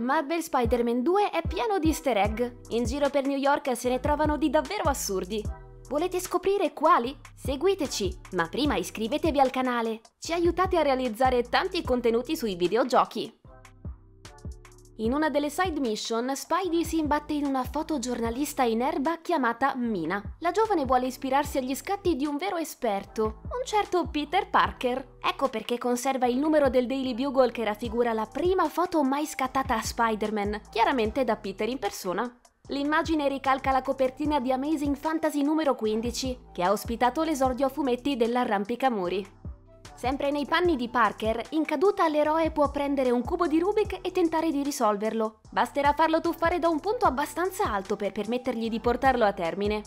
Marvel Spider-Man 2 è pieno di easter egg. In giro per New York se ne trovano di davvero assurdi. Volete scoprire quali? Seguiteci, ma prima iscrivetevi al canale. Ci aiutate a realizzare tanti contenuti sui videogiochi. In una delle side mission, Spidey si imbatte in una fotogiornalista in erba chiamata Mina. La giovane vuole ispirarsi agli scatti di un vero esperto, un certo Peter Parker. Ecco perché conserva il numero del Daily Bugle che raffigura la prima foto mai scattata a Spider-Man, chiaramente da Peter in persona. L'immagine ricalca la copertina di Amazing Fantasy numero 15, che ha ospitato l'esordio a fumetti dell'Arrampicamuri. Sempre nei panni di Parker, in caduta l'eroe può prendere un cubo di Rubik e tentare di risolverlo. Basterà farlo tuffare da un punto abbastanza alto per permettergli di portarlo a termine.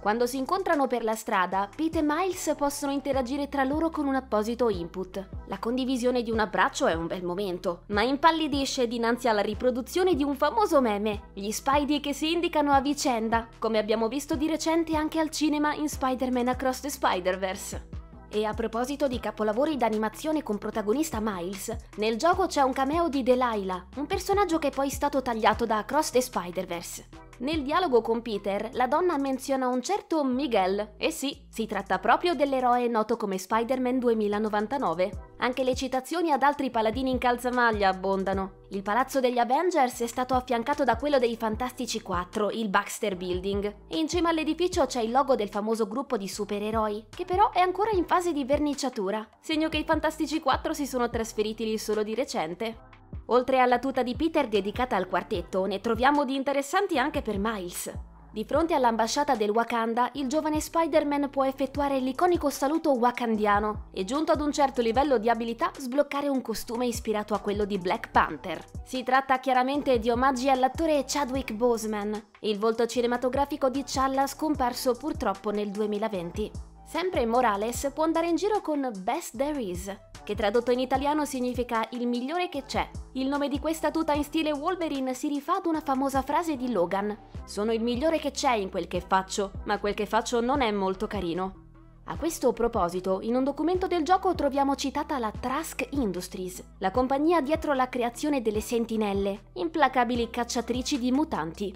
Quando si incontrano per la strada, Pete e Miles possono interagire tra loro con un apposito input. La condivisione di un abbraccio è un bel momento, ma impallidisce dinanzi alla riproduzione di un famoso meme, gli Spidey che si indicano a vicenda, come abbiamo visto di recente anche al cinema in Spider-Man Across the Spider-Verse. E a proposito di capolavori d'animazione con protagonista Miles, nel gioco c'è un cameo di Delilah, un personaggio che è poi stato tagliato da Across the Spider-Verse. Nel dialogo con Peter, la donna menziona un certo Miguel, e sì, si tratta proprio dell'eroe noto come Spider-Man 2099. Anche le citazioni ad altri paladini in calzamaglia abbondano. Il palazzo degli Avengers è stato affiancato da quello dei Fantastici 4, il Baxter Building. E in cima all'edificio c'è il logo del famoso gruppo di supereroi, che però è ancora in fase di verniciatura, segno che i Fantastici 4 si sono trasferiti lì solo di recente. Oltre alla tuta di Peter dedicata al quartetto, ne troviamo di interessanti anche per Miles. Di fronte all'ambasciata del Wakanda, il giovane Spider-Man può effettuare l'iconico saluto wakandiano e giunto ad un certo livello di abilità sbloccare un costume ispirato a quello di Black Panther. Si tratta chiaramente di omaggi all'attore Chadwick Boseman, il volto cinematografico di Challa scomparso purtroppo nel 2020. Sempre Morales può andare in giro con Best There Is, che tradotto in italiano significa il migliore che c'è. Il nome di questa tuta in stile Wolverine si rifà ad una famosa frase di Logan. Sono il migliore che c'è in quel che faccio, ma quel che faccio non è molto carino. A questo proposito, in un documento del gioco troviamo citata la Trask Industries, la compagnia dietro la creazione delle sentinelle, implacabili cacciatrici di mutanti.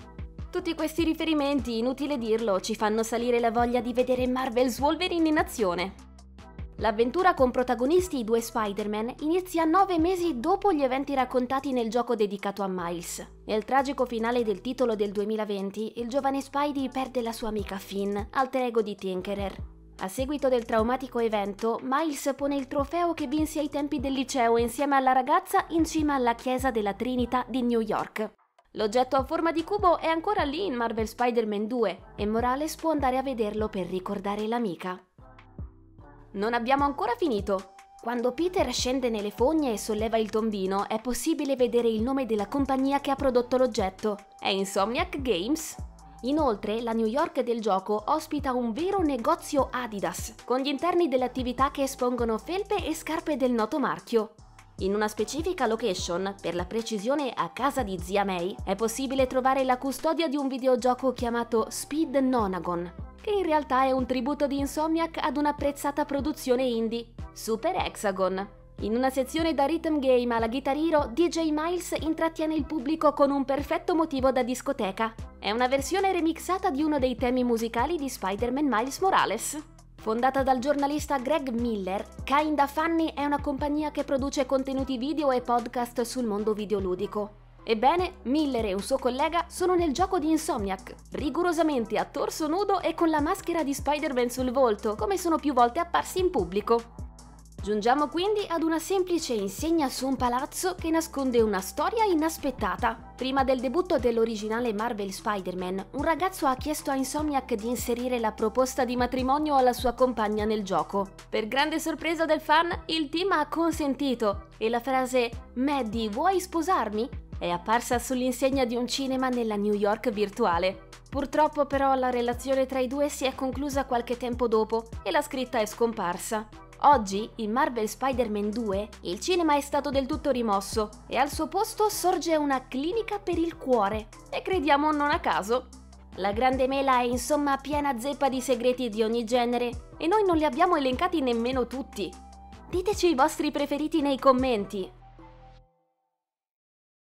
Tutti questi riferimenti, inutile dirlo, ci fanno salire la voglia di vedere Marvel's Wolverine in azione. L'avventura con protagonisti i due Spider-Man inizia nove mesi dopo gli eventi raccontati nel gioco dedicato a Miles. Nel tragico finale del titolo del 2020, il giovane Spidey perde la sua amica Finn, alter ego di Tinkerer. A seguito del traumatico evento, Miles pone il trofeo che vinse ai tempi del liceo insieme alla ragazza in cima alla chiesa della Trinità di New York. L'oggetto a forma di cubo è ancora lì in Marvel Spider-Man 2 e Morales può andare a vederlo per ricordare l'amica. Non abbiamo ancora finito. Quando Peter scende nelle fogne e solleva il tombino, è possibile vedere il nome della compagnia che ha prodotto l'oggetto. È Insomniac Games. Inoltre, la New York del gioco ospita un vero negozio Adidas, con gli interni delle attività che espongono felpe e scarpe del noto marchio. In una specifica location, per la precisione a casa di zia May, è possibile trovare la custodia di un videogioco chiamato Speed Nonagon, che in realtà è un tributo di Insomniac ad un'apprezzata produzione indie, Super Hexagon. In una sezione da rhythm game alla Guitar Hero, DJ Miles intrattiene il pubblico con un perfetto motivo da discoteca. È una versione remixata di uno dei temi musicali di Spider-Man Miles Morales. Fondata dal giornalista Greg Miller, Kinda Funny è una compagnia che produce contenuti video e podcast sul mondo videoludico. Ebbene, Miller e un suo collega sono nel gioco di Insomniac, rigorosamente a torso nudo e con la maschera di Spider-Man sul volto, come sono più volte apparsi in pubblico. Giungiamo quindi ad una semplice insegna su un palazzo che nasconde una storia inaspettata. Prima del debutto dell'originale Marvel Spider-Man, un ragazzo ha chiesto a Insomniac di inserire la proposta di matrimonio alla sua compagna nel gioco. Per grande sorpresa del fan, il team ha consentito e la frase Maddie, vuoi sposarmi? È apparsa sull'insegna di un cinema nella New York virtuale. Purtroppo però la relazione tra i due si è conclusa qualche tempo dopo e la scritta è scomparsa. Oggi, in Marvel Spider-Man 2, il cinema è stato del tutto rimosso e al suo posto sorge una clinica per il cuore. E crediamo non a caso. La grande mela è insomma piena zeppa di segreti di ogni genere e noi non li abbiamo elencati nemmeno tutti. Diteci i vostri preferiti nei commenti.